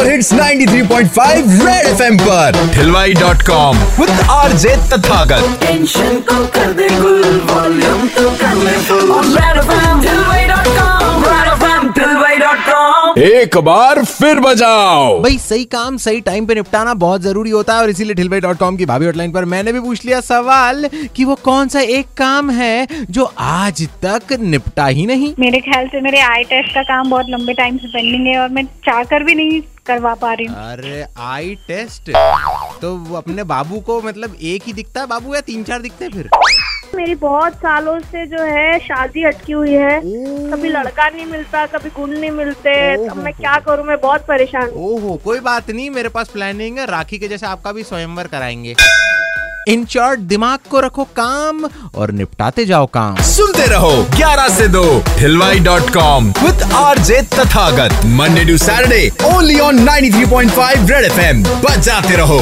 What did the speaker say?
Super hits 93.5 Red FM पर। हिलवाई dot com with RJ Tathagat tension को कर दे गुल वॉल्यूम तो कर ले full Red FM Dilwaai dot com Red FM Dilwaai dot com एक बार फिर बजाओ। भाई सही काम सही टाइम पे निपटाना बहुत ज़रूरी होता है और इसीलिए ठिलवाई डॉट कॉम की भाभी हॉटलाइन पर मैंने भी पूछ लिया सवाल कि वो कौन सा एक काम है जो आज तक निपटा ही नहीं? मेरे ख्याल से मेरे आई टेस्ट का काम बहुत लंबे टाइम से पेंडिंग है और मैं चाह कर भी नहीं करवा पा रही हूँ। अरे आई टेस्ट। तो अपने बाबू को मतलब एक ही दिखता है बाबू या तीन चार दिखते हैं फिर? मेरी बहुत सालों से जो है शादी अटकी हुई है। कभी लड़का नहीं मिलता कभी गुण नहीं मिलते। तो मैं क्या करूँ मैं बहुत परेशान ओहो कोई बात नहीं मेरे पास प्लानिंग है। राखी के जैसे आपका भी स्वयंवर कराएँगे। इन शॉर्ट दिमाग को रखो काम और निपटाते जाओ काम। सुनते रहो 11 से 2 हिलवाई dot com with RJ Tathagat. Monday to Saturday only on 93.5 Red FM बजाते रहो।